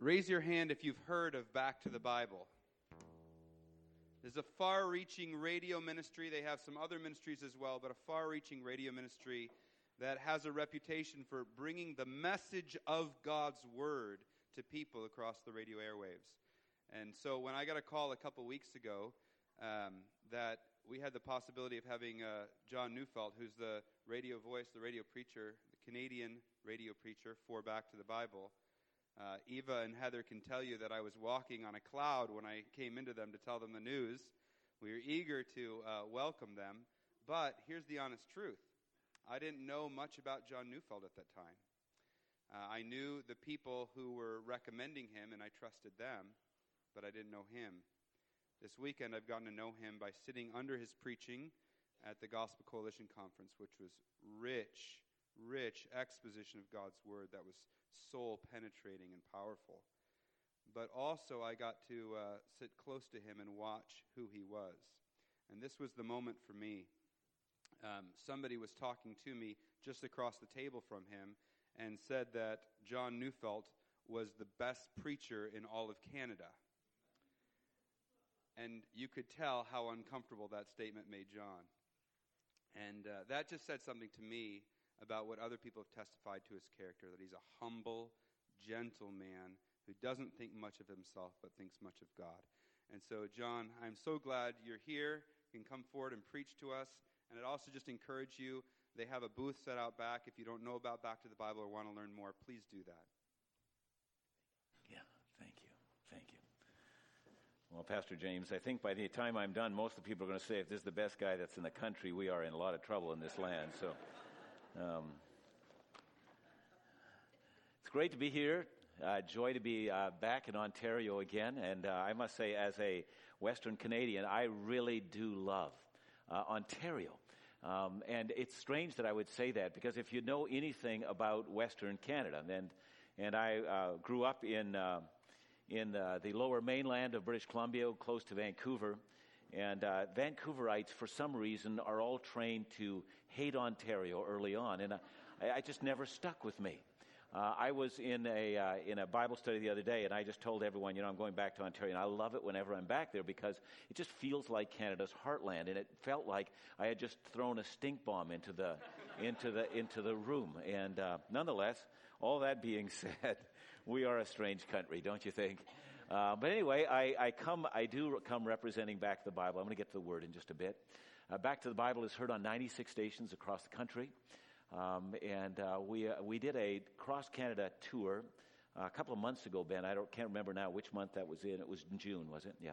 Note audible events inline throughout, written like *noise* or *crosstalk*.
Raise your hand if you've heard of Back to the Bible. There's a far reaching radio ministry. They have some other ministries as well, but a far reaching radio ministry that has a reputation for bringing the message of God's Word to people across the radio airwaves. And so when I got a call a couple weeks ago um, that we had the possibility of having uh, John Neufeld, who's the radio voice, the radio preacher, the Canadian radio preacher for Back to the Bible, uh, Eva and Heather can tell you that I was walking on a cloud when I came into them to tell them the news. We were eager to uh, welcome them, but here's the honest truth. I didn't know much about John Neufeld at that time. Uh, I knew the people who were recommending him, and I trusted them, but I didn't know him. This weekend, I've gotten to know him by sitting under his preaching at the Gospel Coalition Conference, which was rich, rich exposition of God's Word that was soul penetrating and powerful. But also, I got to uh, sit close to him and watch who he was. And this was the moment for me. Um, somebody was talking to me just across the table from him and said that John Neufeld was the best preacher in all of Canada. And you could tell how uncomfortable that statement made John. And uh, that just said something to me about what other people have testified to his character that he's a humble, gentle man who doesn't think much of himself but thinks much of God. And so, John, I'm so glad you're here. You can come forward and preach to us. And I'd also just encourage you, they have a booth set out back. If you don't know about Back to the Bible or want to learn more, please do that. Yeah, thank you. Thank you. Well, Pastor James, I think by the time I'm done, most of the people are going to say, if this is the best guy that's in the country, we are in a lot of trouble in this land. So. Um, it's great to be here. Uh, joy to be uh, back in Ontario again. And uh, I must say, as a Western Canadian, I really do love uh, Ontario. Um, and it's strange that I would say that because if you know anything about Western Canada, and, and I uh, grew up in, uh, in the lower mainland of British Columbia, close to Vancouver. And uh, Vancouverites, for some reason, are all trained to hate Ontario early on, and I, I just never stuck with me. Uh, I was in a uh, in a Bible study the other day, and I just told everyone, you know, I'm going back to Ontario, and I love it whenever I'm back there because it just feels like Canada's heartland, and it felt like I had just thrown a stink bomb into the into the into the room. And uh, nonetheless, all that being *laughs* said, we are a strange country, don't you think? Uh, but anyway, I, I, come, I do come representing Back to the Bible. I'm going to get to the word in just a bit. Uh, Back to the Bible is heard on 96 stations across the country. Um, and uh, we, uh, we did a cross Canada tour uh, a couple of months ago, Ben. I don't, can't remember now which month that was in. It was in June, was it? Yeah.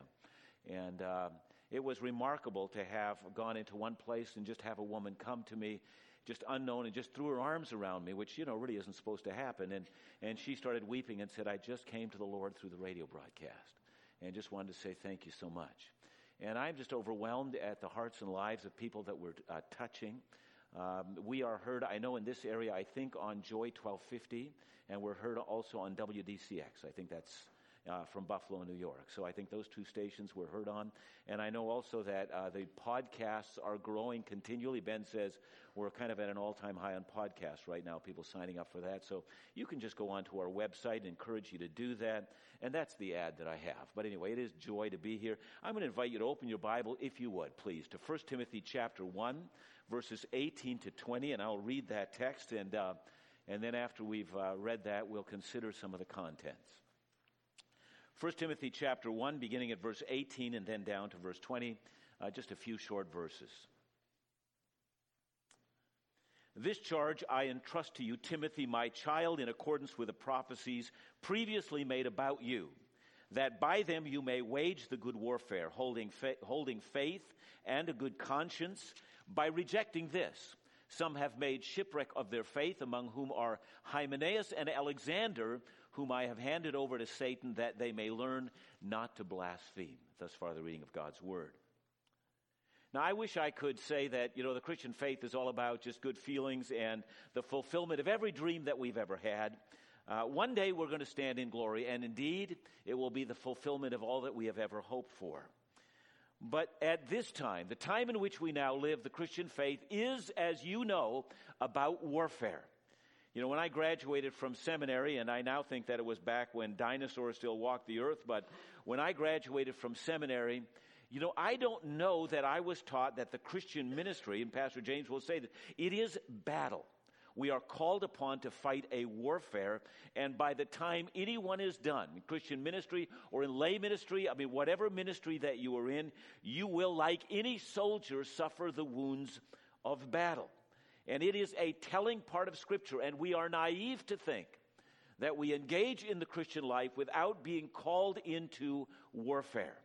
And um, it was remarkable to have gone into one place and just have a woman come to me just unknown and just threw her arms around me, which, you know, really isn't supposed to happen. And, and she started weeping and said, I just came to the Lord through the radio broadcast and just wanted to say thank you so much. And I'm just overwhelmed at the hearts and lives of people that we're uh, touching. Um, we are heard, I know in this area, I think on Joy 1250, and we're heard also on WDCX. I think that's uh, from Buffalo, New York. So I think those two stations were heard on. And I know also that uh, the podcasts are growing continually. Ben says we're kind of at an all time high on podcasts right now, people signing up for that. So you can just go onto our website and encourage you to do that. And that's the ad that I have. But anyway, it is joy to be here. I'm going to invite you to open your Bible, if you would, please, to 1 Timothy chapter 1, verses 18 to 20. And I'll read that text. And, uh, and then after we've uh, read that, we'll consider some of the contents. 1 Timothy chapter 1, beginning at verse 18 and then down to verse 20, uh, just a few short verses. This charge I entrust to you, Timothy, my child, in accordance with the prophecies previously made about you, that by them you may wage the good warfare, holding, fa- holding faith and a good conscience. By rejecting this, some have made shipwreck of their faith, among whom are Hymenaeus and Alexander, whom I have handed over to Satan that they may learn not to blaspheme. Thus far, the reading of God's Word. Now, I wish I could say that, you know, the Christian faith is all about just good feelings and the fulfillment of every dream that we've ever had. Uh, one day we're going to stand in glory, and indeed, it will be the fulfillment of all that we have ever hoped for. But at this time, the time in which we now live, the Christian faith is, as you know, about warfare. You know, when I graduated from seminary, and I now think that it was back when dinosaurs still walked the earth, but when I graduated from seminary, you know, I don't know that I was taught that the Christian ministry, and Pastor James will say that, it is battle. We are called upon to fight a warfare, and by the time anyone is done, in Christian ministry or in lay ministry, I mean, whatever ministry that you are in, you will, like any soldier, suffer the wounds of battle. And it is a telling part of Scripture, and we are naive to think that we engage in the Christian life without being called into warfare.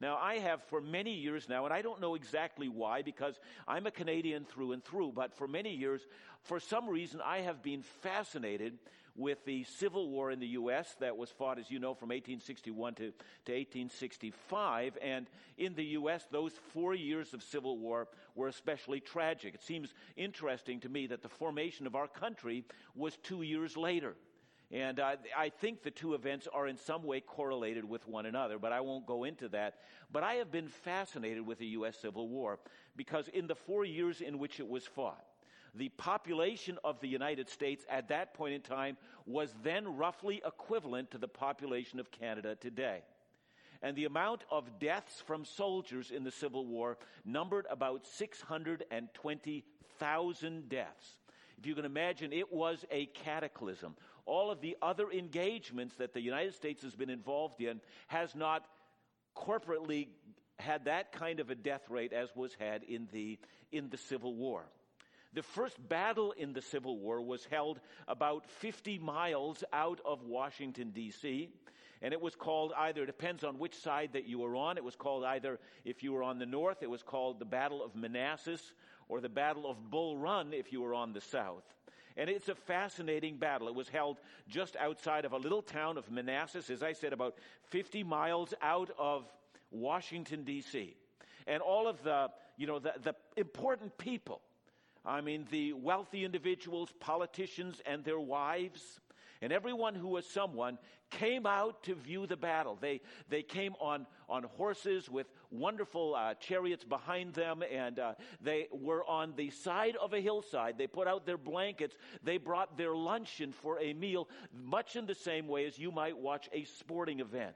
Now, I have for many years now, and I don't know exactly why, because I'm a Canadian through and through, but for many years, for some reason, I have been fascinated with the Civil War in the U.S. that was fought, as you know, from 1861 to, to 1865. And in the U.S., those four years of Civil War were especially tragic. It seems interesting to me that the formation of our country was two years later. And uh, I think the two events are in some way correlated with one another, but I won't go into that. But I have been fascinated with the U.S. Civil War because in the four years in which it was fought, the population of the United States at that point in time was then roughly equivalent to the population of Canada today. And the amount of deaths from soldiers in the Civil War numbered about 620,000 deaths. If you can imagine, it was a cataclysm. All of the other engagements that the United States has been involved in has not corporately had that kind of a death rate as was had in the, in the Civil War. The first battle in the Civil War was held about 50 miles out of Washington, D.C. And it was called either, it depends on which side that you were on. It was called either, if you were on the north, it was called the Battle of Manassas or the Battle of Bull Run if you were on the south. And it's a fascinating battle. It was held just outside of a little town of Manassas, as I said, about 50 miles out of Washington, D.C. And all of the, you know, the, the important people I mean, the wealthy individuals, politicians, and their wives, and everyone who was someone came out to view the battle. They, they came on, on horses with wonderful uh, chariots behind them, and uh, they were on the side of a hillside. They put out their blankets. They brought their luncheon for a meal, much in the same way as you might watch a sporting event.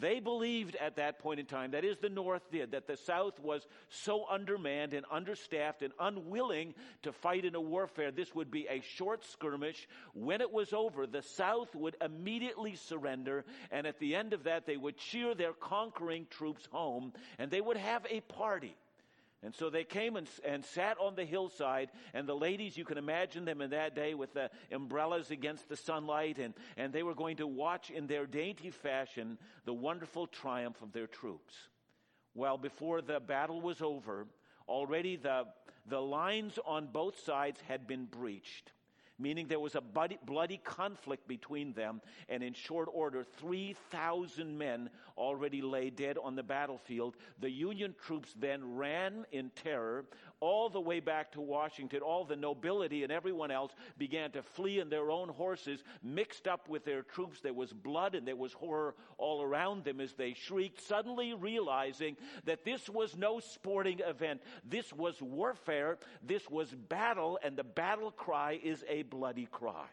They believed at that point in time, that is, the North did, that the South was so undermanned and understaffed and unwilling to fight in a warfare. This would be a short skirmish. When it was over, the South would immediately surrender, and at the end of that, they would cheer their conquering troops home, and they would have a party. And so they came and, and sat on the hillside, and the ladies, you can imagine them in that day with the umbrellas against the sunlight, and, and they were going to watch in their dainty fashion the wonderful triumph of their troops. Well, before the battle was over, already the, the lines on both sides had been breached meaning there was a bloody, conflict between them, and in short order, 3,000 men already lay dead on the battlefield. The Union troops then ran in terror all the way back to Washington. All the nobility and everyone else began to flee in their own horses, mixed up with their troops. There was blood and there was horror all around them as they shrieked, suddenly realizing that this was no sporting event. This was warfare. This was battle, and the battle cry is a bloody cry.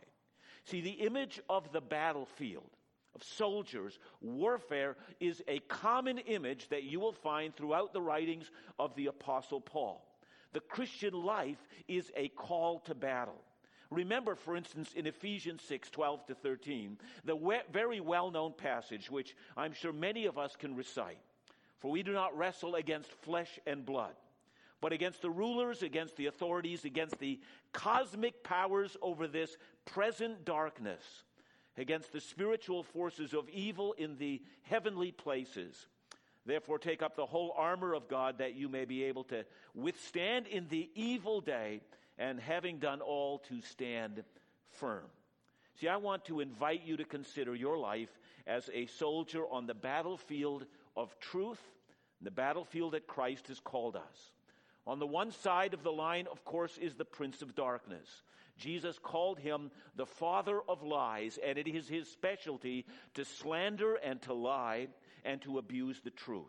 See, the image of the battlefield of soldiers, warfare is a common image that you will find throughout the writings of the Apostle Paul. The Christian life is a call to battle. Remember, for instance, in Ephesians 6 12 to 13, the we- very well known passage, which I'm sure many of us can recite. For we do not wrestle against flesh and blood, but against the rulers, against the authorities, against the cosmic powers over this present darkness, against the spiritual forces of evil in the heavenly places. Therefore, take up the whole armor of God that you may be able to withstand in the evil day, and having done all, to stand firm. See, I want to invite you to consider your life as a soldier on the battlefield of truth, the battlefield that Christ has called us. On the one side of the line, of course, is the Prince of Darkness. Jesus called him the father of lies, and it is his specialty to slander and to lie and to abuse the truth.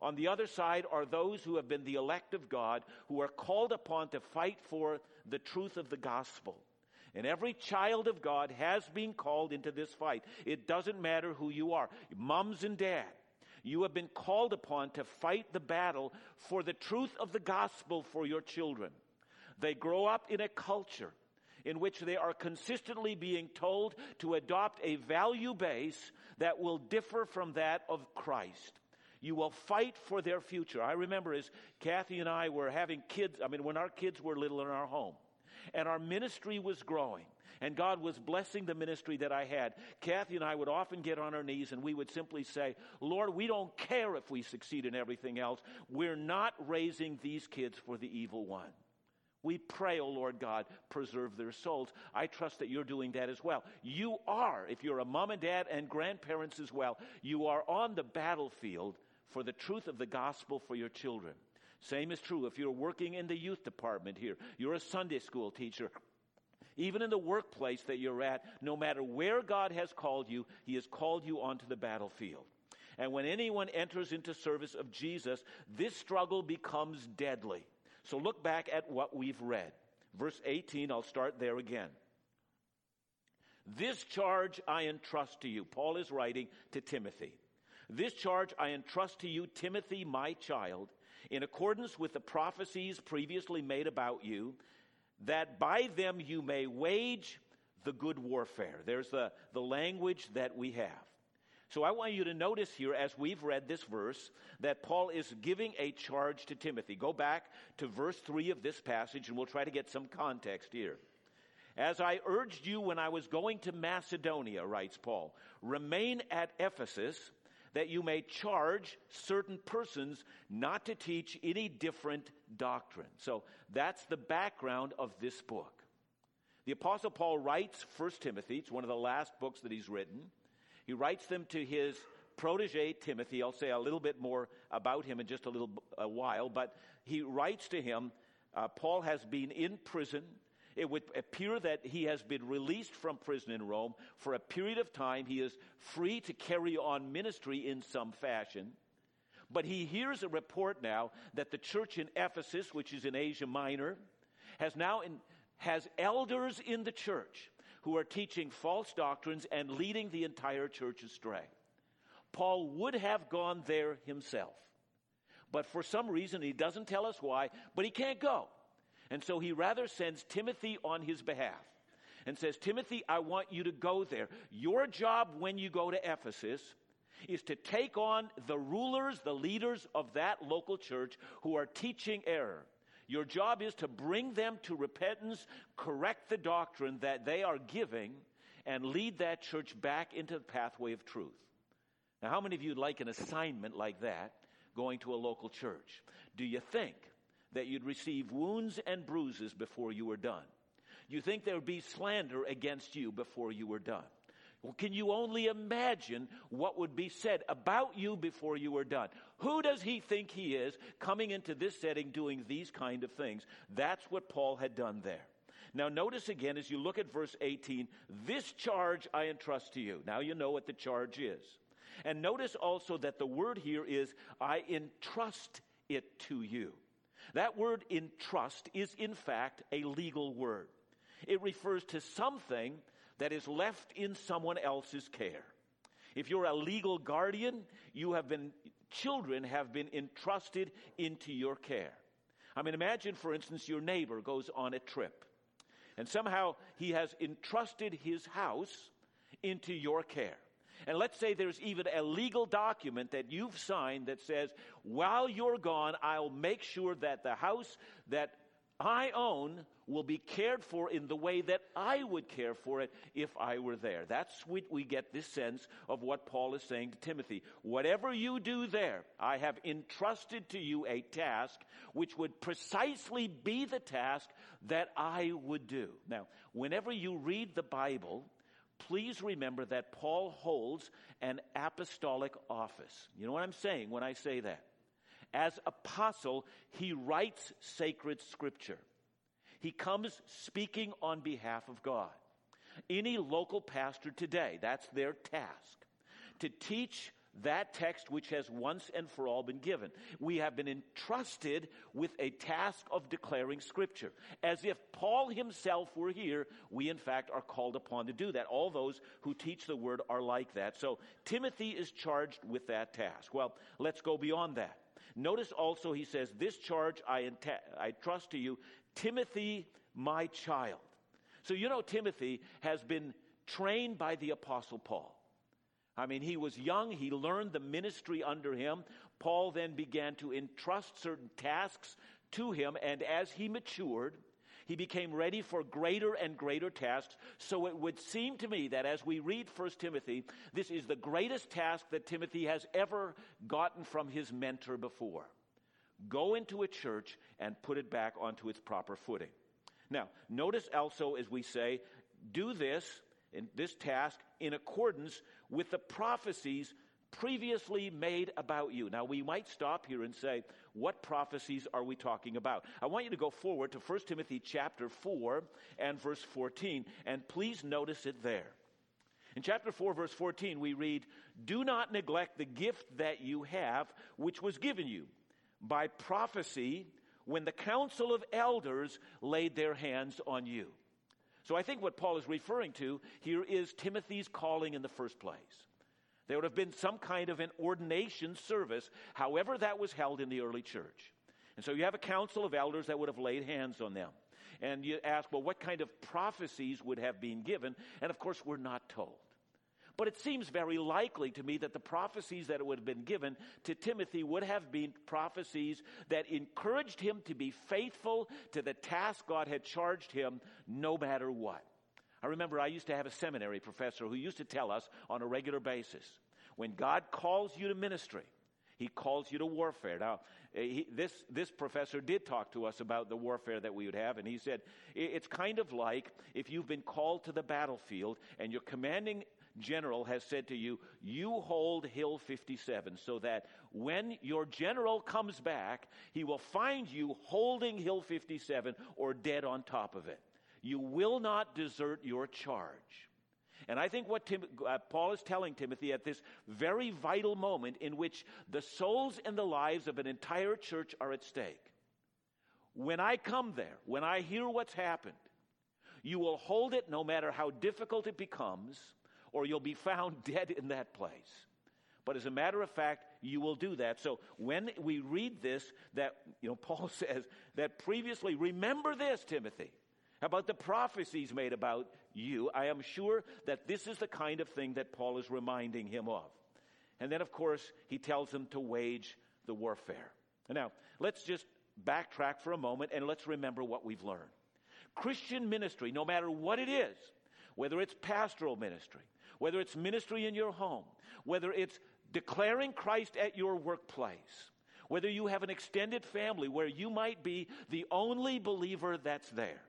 On the other side are those who have been the elect of God, who are called upon to fight for the truth of the gospel. And every child of God has been called into this fight. It doesn't matter who you are, mums and dad. You have been called upon to fight the battle for the truth of the gospel for your children. They grow up in a culture in which they are consistently being told to adopt a value base that will differ from that of Christ. You will fight for their future. I remember as Kathy and I were having kids, I mean, when our kids were little in our home, and our ministry was growing, and God was blessing the ministry that I had. Kathy and I would often get on our knees and we would simply say, Lord, we don't care if we succeed in everything else. We're not raising these kids for the evil one. We pray, oh Lord God, preserve their souls. I trust that you're doing that as well. You are, if you're a mom and dad and grandparents as well, you are on the battlefield for the truth of the gospel for your children. Same is true if you're working in the youth department here. You're a Sunday school teacher. Even in the workplace that you're at, no matter where God has called you, He has called you onto the battlefield. And when anyone enters into service of Jesus, this struggle becomes deadly. So look back at what we've read. Verse 18, I'll start there again. This charge I entrust to you. Paul is writing to Timothy. This charge I entrust to you, Timothy, my child, in accordance with the prophecies previously made about you, that by them you may wage the good warfare. There's the, the language that we have. So I want you to notice here, as we've read this verse, that Paul is giving a charge to Timothy. Go back to verse 3 of this passage, and we'll try to get some context here. As I urged you when I was going to Macedonia, writes Paul, remain at Ephesus that you may charge certain persons not to teach any different doctrine. So that's the background of this book. The Apostle Paul writes 1 Timothy, it's one of the last books that he's written. He writes them to his protege Timothy. I'll say a little bit more about him in just a little a while, but he writes to him. Uh, Paul has been in prison it would appear that he has been released from prison in Rome for a period of time. He is free to carry on ministry in some fashion. But he hears a report now that the church in Ephesus, which is in Asia Minor, has now in, has elders in the church who are teaching false doctrines and leading the entire church astray. Paul would have gone there himself. But for some reason, he doesn't tell us why, but he can't go. And so he rather sends Timothy on his behalf and says, Timothy, I want you to go there. Your job when you go to Ephesus is to take on the rulers, the leaders of that local church who are teaching error. Your job is to bring them to repentance, correct the doctrine that they are giving, and lead that church back into the pathway of truth. Now, how many of you like an assignment like that going to a local church? Do you think that you'd receive wounds and bruises before you were done. Do You think there would be slander against you before you were done. Well, can you only imagine what would be said about you before you were done? Who does he think he is coming into this setting doing these kind of things? That's what Paul had done there. Now, notice again as you look at verse 18, this charge I entrust to you. Now you know what the charge is. And notice also that the word here is, I entrust it to you. That word entrust is in fact a legal word. It refers to something that is left in someone else's care. If you're a legal guardian, you have been, children have been entrusted into your care. I mean, imagine, for instance, your neighbor goes on a trip and somehow he has entrusted his house into your care. And let's say there's even a legal document that you've signed that says, while you're gone, I'll make sure that the house that I own will be cared for in the way that I would care for it if I were there. That's what we get this sense of what Paul is saying to Timothy. Whatever you do there, I have entrusted to you a task which would precisely be the task that I would do. Now, whenever you read the Bible, please remember that Paul holds an apostolic office. You know what I'm saying when I say that? As apostle, he writes sacred scripture. He comes speaking on behalf of God. Any local pastor today, that's their task to teach that text which has once and for all been given. We have been entrusted with a task of declaring Scripture. As if Paul himself were here, we in fact are called upon to do that. All those who teach the Word are like that. So Timothy is charged with that task. Well, let's go beyond that. Notice also he says, This charge I, I trust to you, Timothy, my child. So you know, Timothy has been trained by the Apostle Paul. I mean, he was young, he learned the ministry under him. Paul then began to entrust certain tasks to him, and as he matured, he became ready for greater and greater tasks. So it would seem to me that as we read 1 Timothy, this is the greatest task that Timothy has ever gotten from his mentor before. Go into a church and put it back onto its proper footing. Now, notice also as we say, do this in this task in accordance with the prophecies previously made about you. Now, we might stop here and say, what prophecies are we talking about? I want you to go forward to 1 Timothy chapter 4 and verse 14, and please notice it there. In chapter 4, verse 14, we read, Do not neglect the gift that you have, which was given you by prophecy when the council of elders laid their hands on you. So I think what Paul is referring to here is Timothy's calling in the first place. There would have been some kind of an ordination service, however, that was held in the early church. And so you have a council of elders that would have laid hands on them. And you ask, well, what kind of prophecies would have been given? And of course, we're not told. But it seems very likely to me that the prophecies that would have been given to Timothy would have been prophecies that encouraged him to be faithful to the task God had charged him no matter what. I remember I used to have a seminary professor who used to tell us on a regular basis when God calls you to ministry, he calls you to warfare. Now, eh, he, this, this professor did talk to us about the warfare that we would have, and he said, it's kind of like if you've been called to the battlefield and you're commanding general has said to you, You hold Hill 57, so that when your general comes back, he will find you holding Hill 57 or dead on top of it. You will not desert your charge. And I think what Tim, uh, Paul is telling Timothy at this very vital moment in which the souls and the lives of an entire church are at stake. When I come there, when I hear what's happened, you will hold it no matter how difficult it becomes or you'll be found *laughs* dead in that place. But as a matter of fact, you will do that. So when we read this, that, you know, *laughs* Paul says that previously, remember this, Timothy, about the prophecies made about you. I am sure that this is the kind of thing that Paul is reminding him of. And then, of course, he tells him to wage the warfare. Now, let's just backtrack for a moment and let's remember what we've learned. Christian ministry, no matter what it is, whether it's pastoral ministry, whether it's ministry in your home, whether it's declaring Christ at your workplace, whether you have an extended family where you might be the only believer that's there,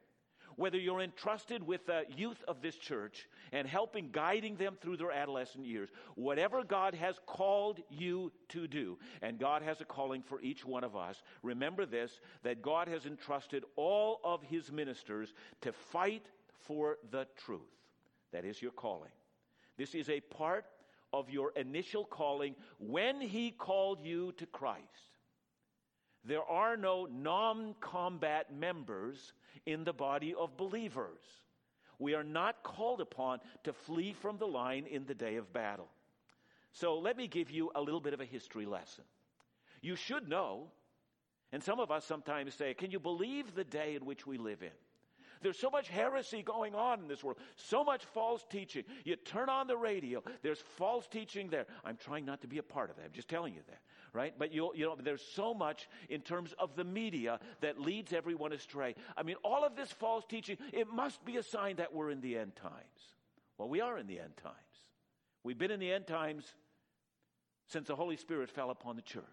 whether you're entrusted with the youth of this church and helping guiding them through their adolescent years, whatever God has called you to do, and God has a calling for each one of us, remember this that God has entrusted all of his ministers to fight for the truth. That is your calling. This is a part of your initial calling when He called you to Christ. There are no non combat members in the body of believers. We are not called upon to flee from the line in the day of battle. So let me give you a little bit of a history lesson. You should know, and some of us sometimes say, Can you believe the day in which we live in? There's so much heresy going on in this world, so much false teaching. You turn on the radio, there's false teaching there. I'm trying not to be a part of that. I'm just telling you that, right? But you, you know, there's so much in terms of the media that leads everyone astray. I mean, all of this false teaching, it must be a sign that we're in the end times. Well, we are in the end times. We've been in the end times since the Holy Spirit fell upon the church.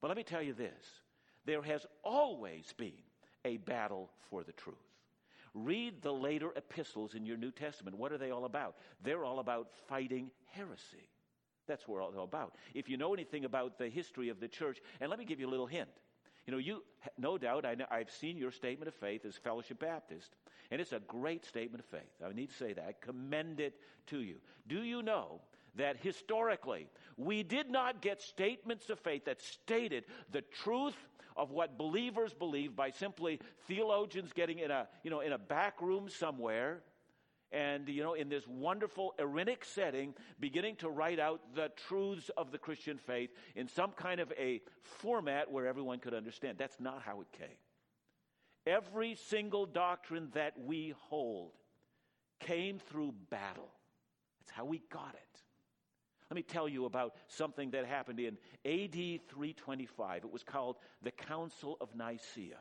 But let me tell you this there has always been a battle for the truth. Read the later epistles in your New Testament. What are they all about? They're all about fighting heresy. That's what it's all about. If you know anything about the history of the church, and let me give you a little hint. You know, you, no doubt, I have seen your statement of faith as Fellowship Baptist, and it's a great statement of faith. I need to say that. I commend it to you. Do you know that historically we did not get statements of faith that stated the truth of what believers believe by simply theologians getting in a you know in a back room somewhere and you know in this wonderful Irenic setting beginning to write out the truths of the Christian faith in some kind of a format where everyone could understand. That's not how it came. Every single doctrine that we hold came through battle. That's how we got it let me tell you about something that happened in AD 325. It was called the Council of Nicaea,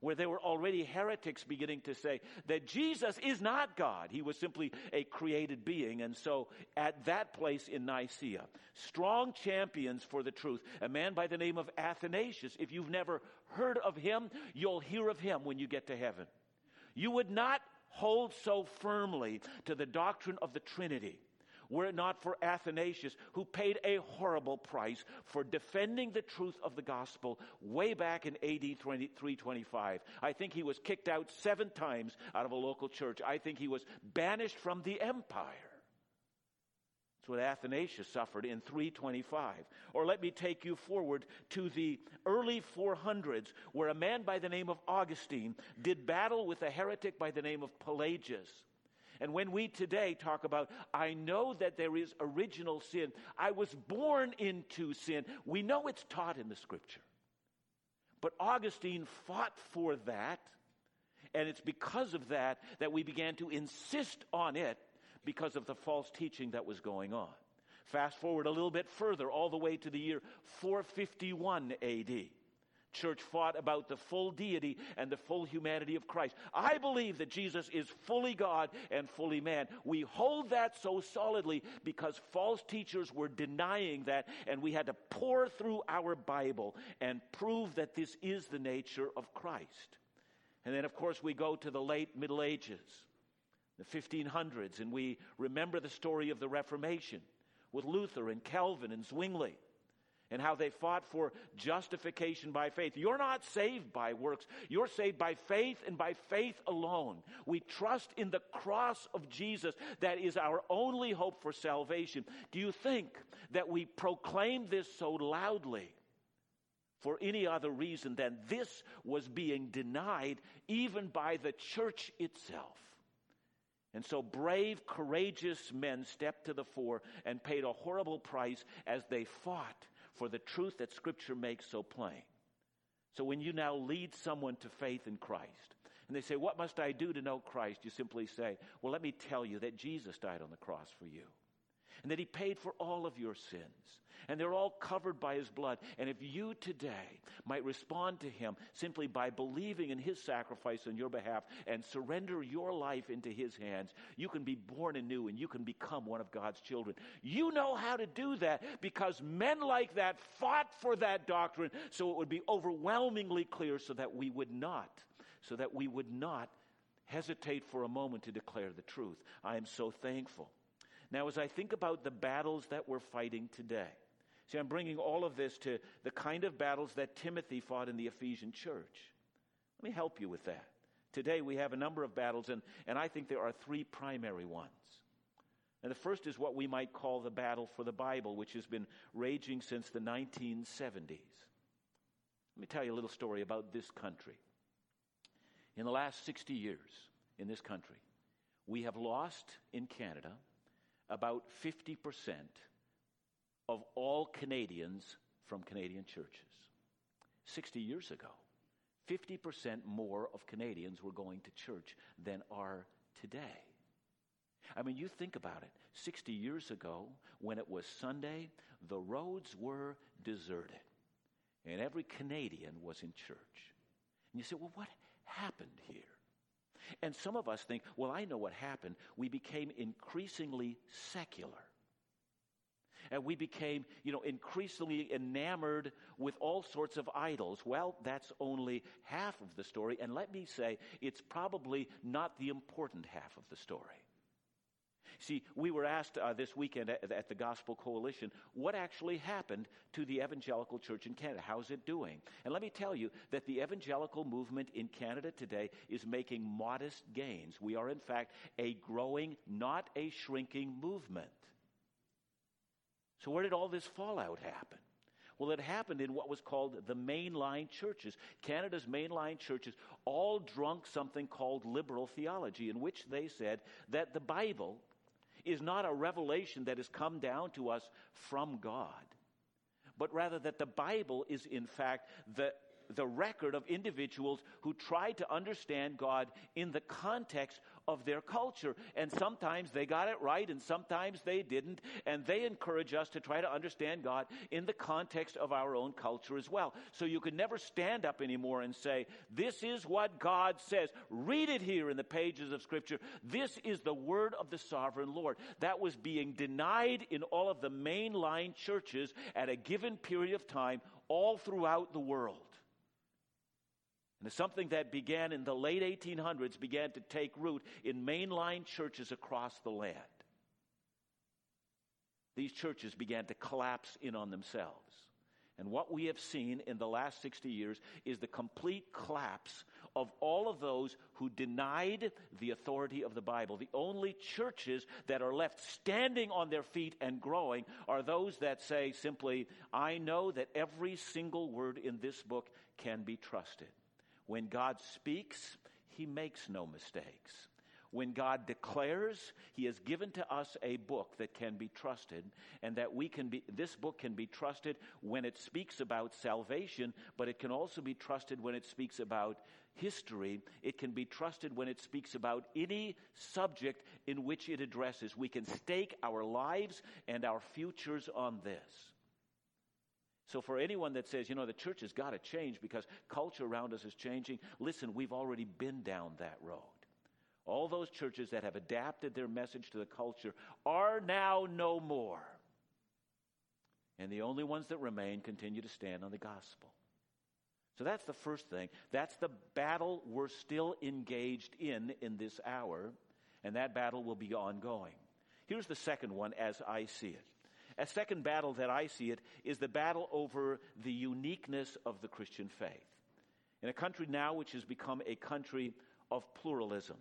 where there were already heretics beginning to say that Jesus is not God. He was simply a created being. And so at that place in Nicaea, strong champions for the truth, a man by the name of Athanasius, if you've never heard of him, you'll hear of him when you get to heaven. You would not hold so firmly to the doctrine of the Trinity were it not for Athanasius, who paid a horrible price for defending the truth of the gospel way back in AD 325. I think he was kicked out seven times out of a local church. I think he was banished from the empire. That's what Athanasius suffered in 325. Or let me take you forward to the early 400s, where a man by the name of Augustine did battle with a heretic by the name of Pelagius. And when we today talk about, I know that there is original sin, I was born into sin, we know it's taught in the scripture. But Augustine fought for that, and it's because of that that we began to insist on it because of the false teaching that was going on. Fast forward a little bit further, all the way to the year 451 AD church fought about the full deity and the full humanity of Christ. I believe that Jesus is fully God and fully man. We hold that so solidly because false teachers were denying that, and we had to pour through our Bible and prove that this is the nature of Christ. And then, of course, we go to the late Middle Ages, the 1500s, and we remember the story of the Reformation with Luther and Calvin and Zwingli and how they fought for justification by faith. You're not saved by works. You're saved by faith and by faith alone. We trust in the cross of Jesus. That is our only hope for salvation. Do you think that we proclaim this so loudly? For any other reason than this was being denied even by the church itself. And so brave, courageous men stepped to the fore and paid a horrible price as they fought for the truth that Scripture makes so plain. So when you now lead someone to faith in Christ, and they say, What must I do to know Christ? You simply say, Well, let me tell you that Jesus died on the cross for you and that he paid for all of your sins. And they're all covered by his blood. And if you today might respond to him simply by believing in his sacrifice on your behalf and surrender your life into his hands, you can be born anew and you can become one of God's children. You know how to do that because men like that fought for that doctrine so it would be overwhelmingly clear so that we would not, so that we would not hesitate for a moment to declare the truth. I am so thankful now, as I think about the battles that we're fighting today, see, I'm bringing all of this to the kind of battles that Timothy fought in the Ephesian church. Let me help you with that. Today, we have a number of battles, and, and I think there are three primary ones. And the first is what we might call the battle for the Bible, which has been raging since the 1970s. Let me tell you a little story about this country. In the last 60 years in this country, we have lost in Canada about 50% of all Canadians from Canadian churches. 60 years ago, 50% more of Canadians were going to church than are today. I mean, you think about it. 60 years ago, when it was Sunday, the roads were deserted, and every Canadian was in church. And you say, well, what happened here? And some of us think, well, I know what happened. We became increasingly secular. And we became, you know, increasingly enamored with all sorts of idols. Well, that's only half of the story. And let me say, it's probably not the important half of the story. See, we were asked uh, this weekend at, at, the Gospel Coalition what actually happened to the evangelical church in Canada. How's it doing? And let me tell you that the evangelical movement in Canada today is making modest gains. We are, in fact, a growing, not a shrinking movement. So, where did all this fallout happen? Well, it happened in what was called the mainline churches. Canada's mainline churches all drunk something called liberal theology, in which they said that the Bible is not a revelation that has come down to us from God, but rather that the Bible is, in fact, the the record of individuals who tried to understand God in the context of their culture. And sometimes they got it right and sometimes they didn't. And they encourage us to try to understand God in the context of our own culture as well. So you can never stand up anymore and say, This is what God says. Read it here in the pages of Scripture. This is the word of the sovereign Lord. That was being denied in all of the mainline churches at a given period of time all throughout the world. And something that began in the late 1800s, began to take root in mainline churches across the land. These churches began to collapse in on themselves. And what we have seen in the last 60 years is the complete collapse of all of those who denied the authority of the Bible. The only churches that are left standing on their feet and growing are those that say simply, I know that every single word in this book can be trusted. When God speaks, he makes no mistakes. When God declares, he has given to us a book that can be trusted and that we can be, this book can be trusted when it speaks about salvation, but it can also be trusted when it speaks about history. It can be trusted when it speaks about any subject in which it addresses. We can stake our lives and our futures on this. So, for anyone that says, you know, the church has got to change because culture around us is changing, listen, we've already been down that road. All those churches that have adapted their message to the culture are now no more. And the only ones that remain continue to stand on the gospel. So that's the first thing. That's the battle we're still engaged in in this hour, and that battle will be ongoing. Here's the second one as I see it. A second battle that I see it is the battle over the uniqueness of the Christian faith. In a country now which has become a country of pluralism.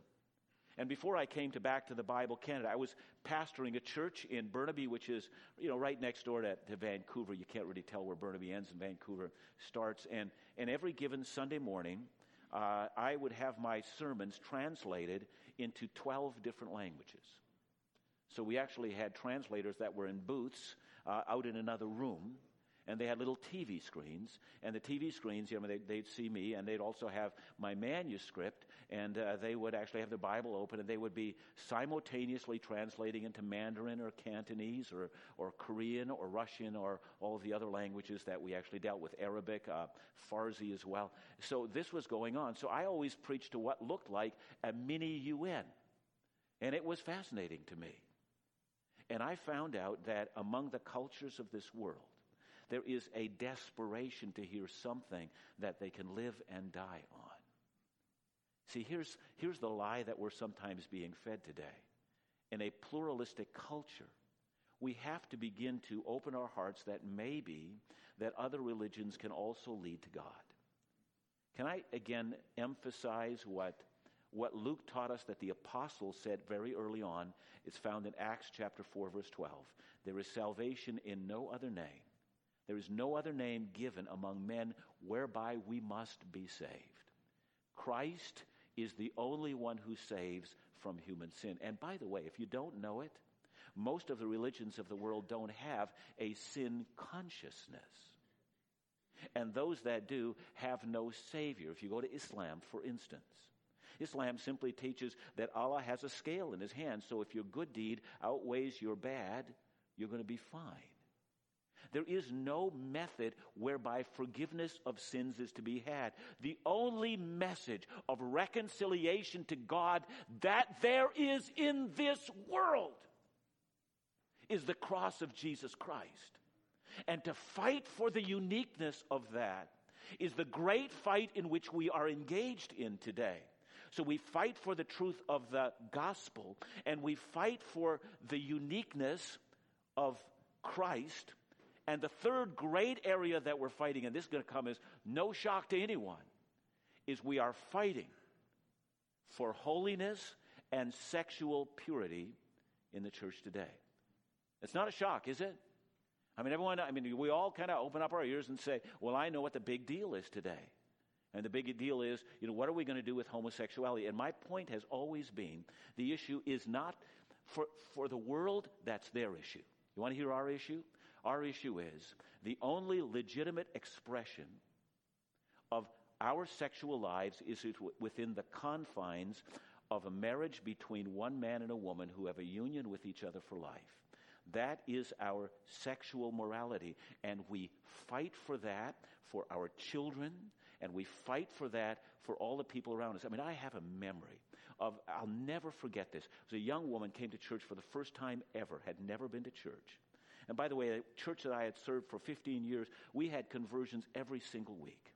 And before I came to back to the Bible Canada, I was pastoring a church in Burnaby, which is you know right next door to, to Vancouver. You can't really tell where Burnaby ends and Vancouver starts. And and every given Sunday morning, uh, I would have my sermons translated into twelve different languages. So we actually had translators that were in booths uh, out in another room, and they had little TV screens. And the TV screens, you know, they'd, they'd see me, and they'd also have my manuscript, and uh, they would actually have the Bible open, and they would be simultaneously translating into Mandarin or Cantonese or, or Korean or Russian or all the other languages that we actually dealt with, Arabic, uh, Farsi as well. So this was going on. So I always preached to what looked like a mini UN. And it was fascinating to me. And I found out that among the cultures of this world, there is a desperation to hear something that they can live and die on. See, here's, here's the lie that we're sometimes being fed today. In a pluralistic culture, we have to begin to open our hearts that maybe that other religions can also lead to God. Can I again emphasize what what Luke taught us that the apostles said very early on is found in Acts chapter 4 verse 12. There is salvation in no other name. There is no other name given among men whereby we must be saved. Christ is the only one who saves from human sin. And by the way, if you don't know it, most of the religions of the world don't have a sin consciousness. And those that do have no Savior. If you go to Islam, for instance, Islam simply teaches that Allah has a scale in his hand, so if your good deed outweighs your bad, you're going to be fine. There is no method whereby forgiveness of sins is to be had. The only message of reconciliation to God that there is in this world is the cross of Jesus Christ. And to fight for the uniqueness of that is the great fight in which we are engaged in today. So we fight for the truth of the gospel and we fight for the uniqueness of Christ. And the third great area that we're fighting, and this is going to come as no shock to anyone, is we are fighting for holiness and sexual purity in the church today. It's not a shock, is it? I mean, everyone, I mean, we all kind of open up our ears and say, well, I know what the big deal is today. And the big deal is, you know, what are we going to do with homosexuality? And my point has always been the issue is not for, for the world, that's their issue. You want to hear our issue? Our issue is the only legitimate expression of our sexual lives is within the confines of a marriage between one man and a woman who have a union with each other for life. That is our sexual morality. And we fight for that for our children, and we fight for that for all the people around us. I mean, I have a memory of, I'll never forget this. It was a young woman came to church for the first time ever, had never been to church. And by the way, a church that I had served for 15 years, we had conversions every single week.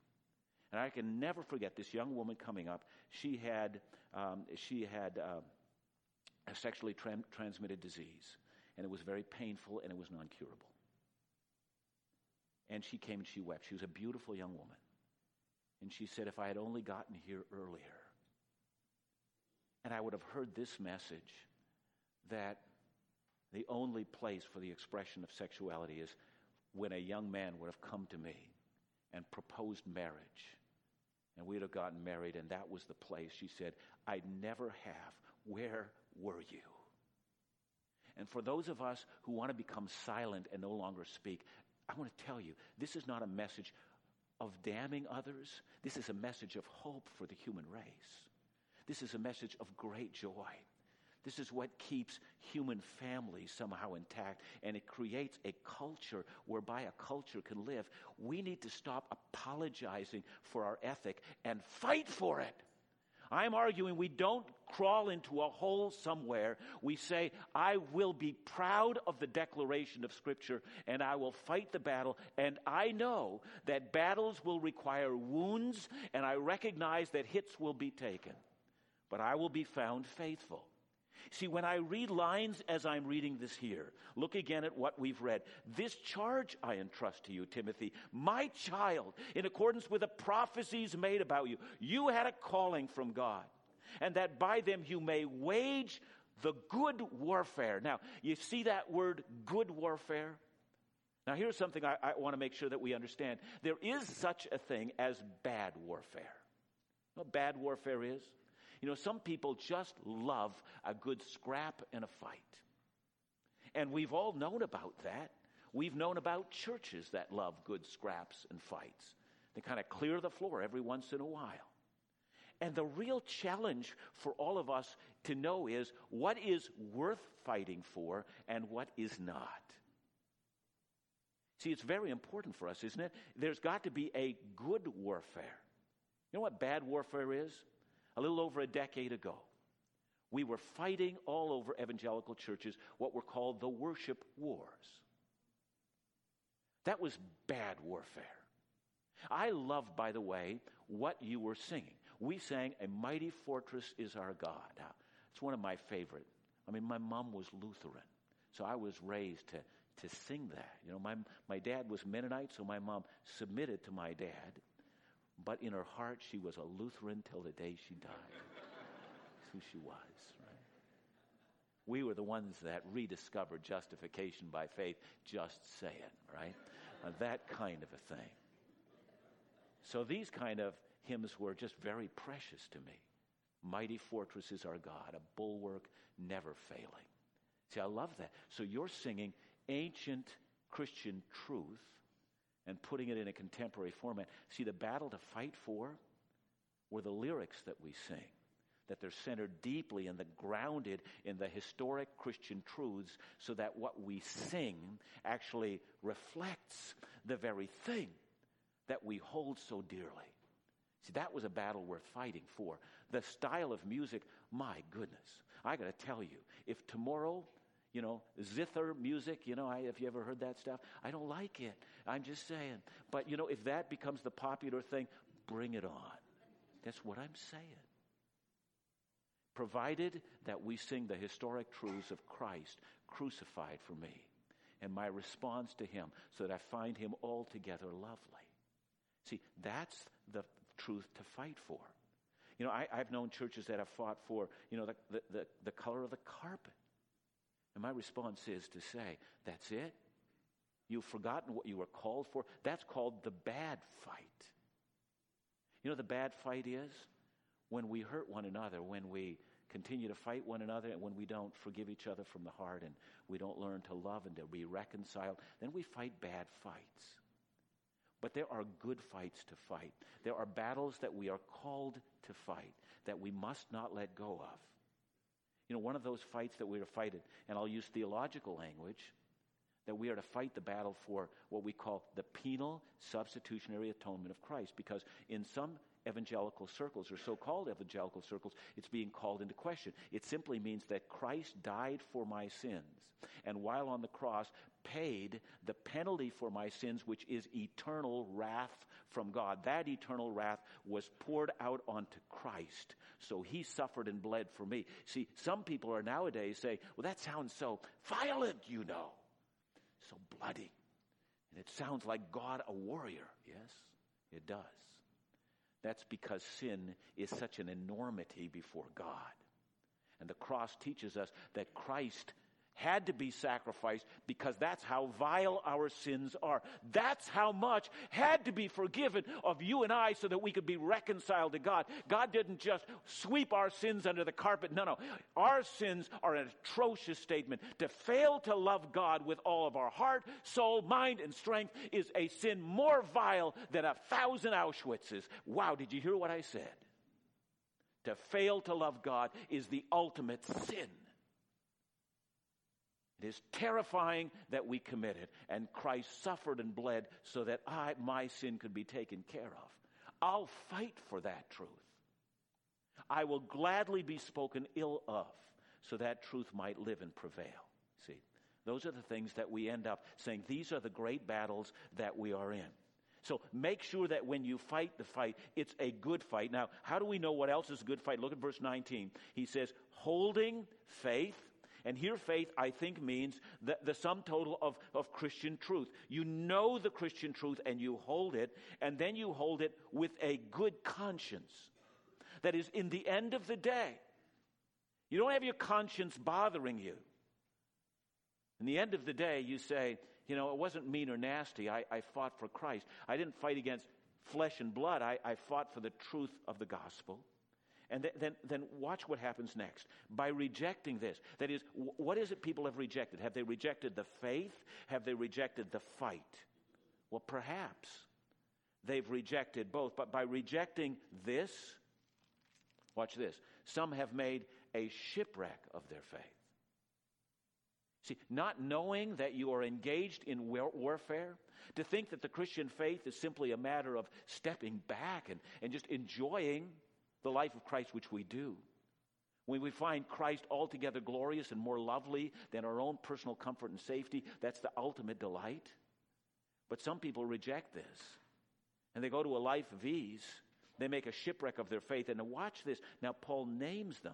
And I can never forget this young woman coming up. She had, um, she had uh, a sexually tra- transmitted disease and it was very painful and it was non curable. And she came and she wept. She was a beautiful young woman. And she said, If I had only gotten here earlier, and I would have heard this message that the only place for the expression of sexuality is when a young man would have come to me and proposed marriage. And we'd have gotten married, and that was the place. She said, I'd never have. Where were you? And for those of us who want to become silent and no longer speak, I want to tell you this is not a message of damning others. This is a message of hope for the human race. This is a message of great joy. This is what keeps human families somehow intact, and it creates a culture whereby a culture can live. We need to stop apologizing for our ethic and fight for it. I'm arguing we don't crawl into a hole somewhere. We say, I will be proud of the declaration of Scripture and I will fight the battle. And I know that battles will require wounds and I recognize that hits will be taken. But I will be found faithful. See, when I read lines as I'm reading this here, look again at what we've read. This charge I entrust to you, Timothy, my child, in accordance with the prophecies made about you. You had a calling from God, and that by them you may wage the good warfare. Now, you see that word, good warfare? Now, here's something I, I want to make sure that we understand. There is such a thing as bad warfare. You know what bad warfare is? You know, some people just love a good scrap and a fight. And we've all known about that. We've known about churches that love good scraps and fights. They kind of clear the floor every once in a while. And the real challenge for all of us to know is what is worth fighting for and what is not. See, it's very important for us, isn't it? There's got to be a good warfare. You know what bad warfare is? A little over a decade ago, we were fighting all over evangelical churches what were called the worship wars. That was bad warfare. I love, by the way, what you were singing. We sang, A Mighty Fortress is Our God. Now, it's one of my favorite. I mean, my mom was Lutheran, so I was raised to, to sing that. You know, my, my dad was Mennonite, so my mom submitted to my dad. But in her heart, she was a Lutheran till the day she died. That's who she was, right? We were the ones that rediscovered justification by faith. Just say it, right? Uh, that kind of a thing. So these kind of hymns were just very precious to me. Mighty fortress is our God, a bulwark never failing. See, I love that. So you're singing ancient Christian truth and putting it in a contemporary format. See, the battle to fight for were the lyrics that we sing, that they're centered deeply and grounded in the historic Christian truths so that what we sing actually reflects the very thing that we hold so dearly. See, that was a battle worth fighting for. The style of music, my goodness. I got to tell you, if tomorrow you know, zither music. You know, I, have you ever heard that stuff? I don't like it. I'm just saying. But, you know, if that becomes the popular thing, bring it on. That's what I'm saying. Provided that we sing the historic truths of Christ crucified for me and my response to him so that I find him altogether lovely. See, that's the truth to fight for. You know, I, have known churches that have fought for, you know, the, the, the, the color of the carpet. And my response is to say, that's it? You've forgotten what you were called for. That's called the bad fight. You know the bad fight is? When we hurt one another, when we continue to fight one another, and when we don't forgive each other from the heart and we don't learn to love and to be reconciled, then we fight bad fights. But there are good fights to fight. There are battles that we are called to fight that we must not let go of. You know, one of those fights that we are fighting, and I'll use theological language, that we are to fight the battle for what we call the penal substitutionary atonement of Christ. Because in some evangelical circles, or so called evangelical circles, it's being called into question. It simply means that Christ died for my sins, and while on the cross, paid the penalty for my sins, which is eternal wrath from God. That eternal wrath was poured out onto Christ. So he suffered and bled for me. See, some people are nowadays saying, well, that sounds so violent, you know so bloody. And it sounds like God a warrior. Yes, it does. That's because sin is such an enormity before God. And the cross teaches us that Christ had to be sacrificed because that's how vile our sins are. That's how much had to be forgiven of you and I so that we could be reconciled to God. God didn't just sweep our sins under the carpet. No, no. Our sins are an atrocious statement. To fail to love God with all of our heart, soul, mind, and strength is a sin more vile than a thousand Auschwitzes. Wow, did you hear what I said? To fail to love God is the ultimate sin. It is terrifying that we commit it. And Christ suffered and bled so that I, my sin could be taken care of. I'll fight for that truth. I will gladly be spoken ill of so that truth might live and prevail. See, those are the things that we end up saying, these are the great battles that we are in. So make sure that when you fight the fight, it's a good fight. Now, how do we know what else is a good fight? Look at verse 19. He says, holding faith and here, faith, I think, means the, the sum total of, of Christian truth. You know the Christian truth and you hold it, and then you hold it with a good conscience. That is, in the end of the day, you don't have your conscience bothering you. In the end of the day, you say, you know, it wasn't mean or nasty. I, I fought for Christ. I didn't fight against flesh and blood. I, I fought for the truth of the gospel. And th- then, then watch what happens next. By rejecting this, that is, w- what is it people have rejected? Have they rejected the faith? Have they rejected the fight? Well, perhaps they've rejected both. But by rejecting this, watch this. Some have made a shipwreck of their faith. See, not knowing that you are engaged in war- warfare, to think that the Christian faith is simply a matter of stepping back and, and just enjoying the life of Christ, which we do. When we find Christ altogether glorious and more lovely than our own personal comfort and safety, that's the ultimate delight. But some people reject this. And they go to a life of ease. They make a shipwreck of their faith. And watch this. Now, Paul names them,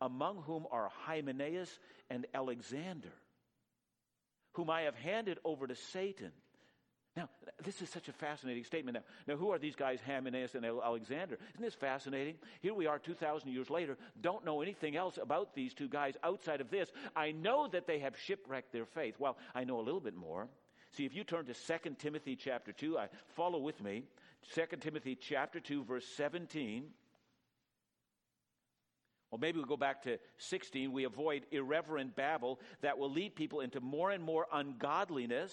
among whom are Hymenaeus and Alexander, whom I have handed over to Satan now, this is such a fascinating statement. Now, now who are these guys, Hymenaeus and Alexander? Isn't this fascinating? Here we are 2,000 years later, don't know anything else about these two guys outside of this. I know that they have shipwrecked their faith. Well, I know a little bit more. See, if you turn to 2 Timothy chapter 2, I, follow with me. 2 Timothy chapter 2, verse 17. Well, maybe we'll go back to 16. We avoid irreverent babble that will lead people into more and more ungodliness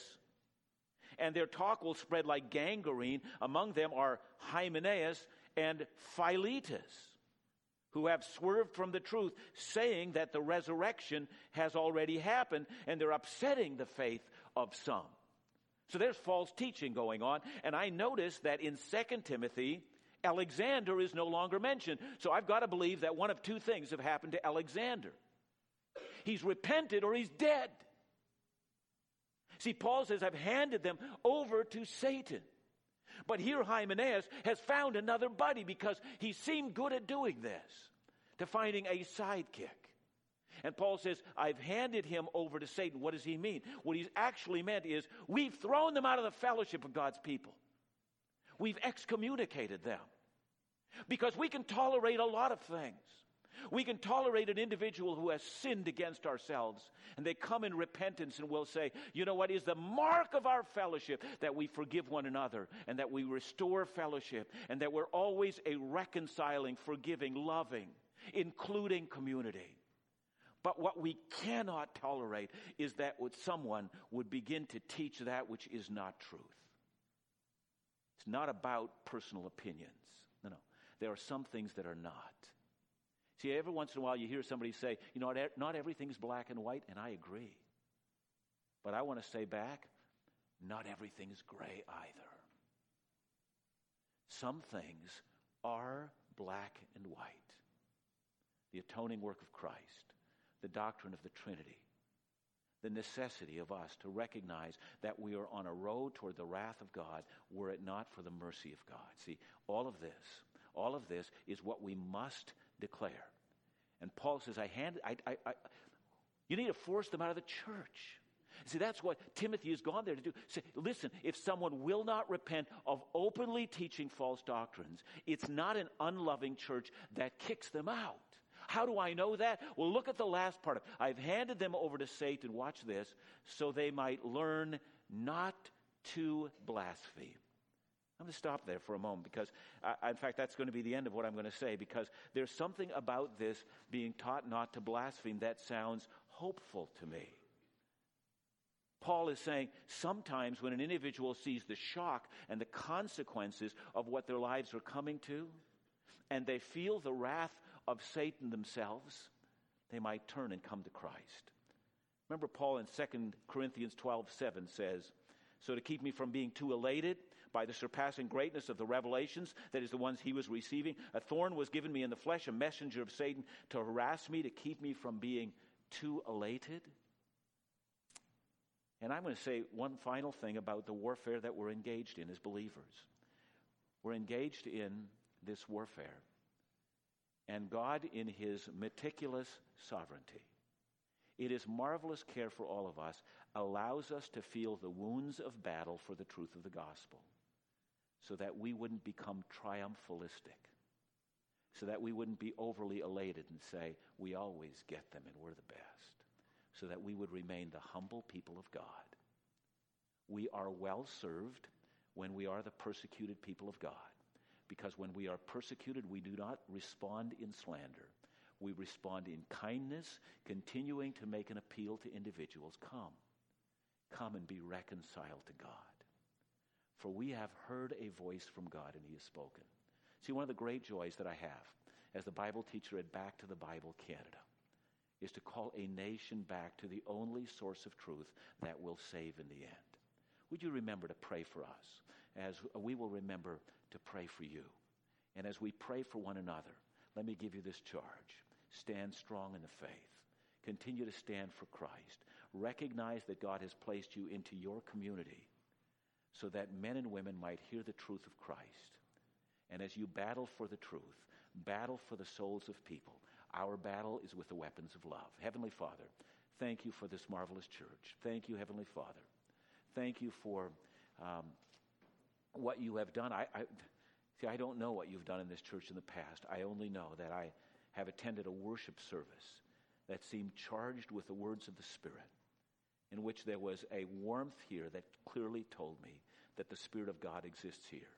and their talk will spread like gangrene. Among them are Hymenaeus and Philetus, who have swerved from the truth, saying that the resurrection has already happened, and they're upsetting the faith of some. So there's false teaching going on. And I notice that in 2 Timothy, Alexander is no longer mentioned. So I've got to believe that one of two things have happened to Alexander. He's repented or he's dead. See, Paul says, I've handed them over to Satan. But here Hymenaeus has found another buddy because he seemed good at doing this, to finding a sidekick. And Paul says, I've handed him over to Satan. What does he mean? What he's actually meant is, we've thrown them out of the fellowship of God's people. We've excommunicated them. Because we can tolerate a lot of things. We can tolerate an individual who has sinned against ourselves and they come in repentance and we'll say, you know what is the mark of our fellowship that we forgive one another and that we restore fellowship and that we're always a reconciling, forgiving, loving, including community. But what we cannot tolerate is that someone would begin to teach that which is not truth. It's not about personal opinions. No, no. There are some things that are not. See, every once in a while you hear somebody say, you know, not everything's black and white, and I agree. But I want to say back, not everything's gray either. Some things are black and white. The atoning work of Christ, the doctrine of the Trinity, the necessity of us to recognize that we are on a road toward the wrath of God were it not for the mercy of God. See, all of this, all of this is what we must declare. And Paul says, I hand, I, I, I, you need to force them out of the church. See, that's what Timothy has gone there to do. Say, listen, if someone will not repent of openly teaching false doctrines, it's not an unloving church that kicks them out. How do I know that? Well, look at the last part of it. I've handed them over to Satan, watch this, so they might learn not to blaspheme. I'm going to stop there for a moment because, I, in fact, that's going to be the end of what I'm going to say because there's something about this being taught not to blaspheme that sounds hopeful to me. Paul is saying sometimes when an individual sees the shock and the consequences of what their lives are coming to, and they feel the wrath of Satan themselves, they might turn and come to Christ. Remember, Paul in 2 Corinthians 12 7 says, So to keep me from being too elated, by the surpassing greatness of the revelations, that is, the ones he was receiving. A thorn was given me in the flesh, a messenger of Satan to harass me, to keep me from being too elated. And I'm going to say one final thing about the warfare that we're engaged in as believers. We're engaged in this warfare. And God, in his meticulous sovereignty, it is marvelous care for all of us, allows us to feel the wounds of battle for the truth of the gospel so that we wouldn't become triumphalistic, so that we wouldn't be overly elated and say, we always get them and we're the best, so that we would remain the humble people of God. We are well served when we are the persecuted people of God, because when we are persecuted, we do not respond in slander. We respond in kindness, continuing to make an appeal to individuals. Come. Come and be reconciled to God for we have heard a voice from God and he has spoken. See, one of the great joys that I have as the Bible teacher at Back to the Bible Canada is to call a nation back to the only source of truth that will save in the end. Would you remember to pray for us as we will remember to pray for you? And as we pray for one another, let me give you this charge. Stand strong in the faith. Continue to stand for Christ. Recognize that God has placed you into your community so that men and women might hear the truth of Christ. And as you battle for the truth, battle for the souls of people, our battle is with the weapons of love. Heavenly Father, thank you for this marvelous church. Thank you, Heavenly Father. Thank you for um, what you have done. I, I, see, I don't know what you've done in this church in the past. I only know that I have attended a worship service that seemed charged with the words of the Spirit in which there was a warmth here that clearly told me that the Spirit of God exists here.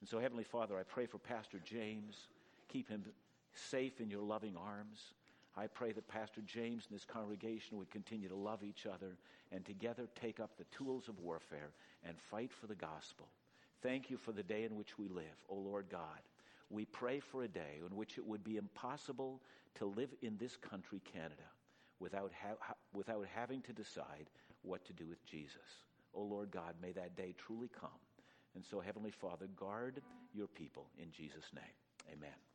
And so, Heavenly Father, I pray for Pastor James. Keep him safe in your loving arms. I pray that Pastor James and this congregation would continue to love each other and together take up the tools of warfare and fight for the gospel. Thank you for the day in which we live, O Lord God. We pray for a day in which it would be impossible to live in this country, Canada, without, ha- without having to decide what to do with Jesus. Oh Lord God, may that day truly come. And so, Heavenly Father, guard your people in Jesus' name. Amen.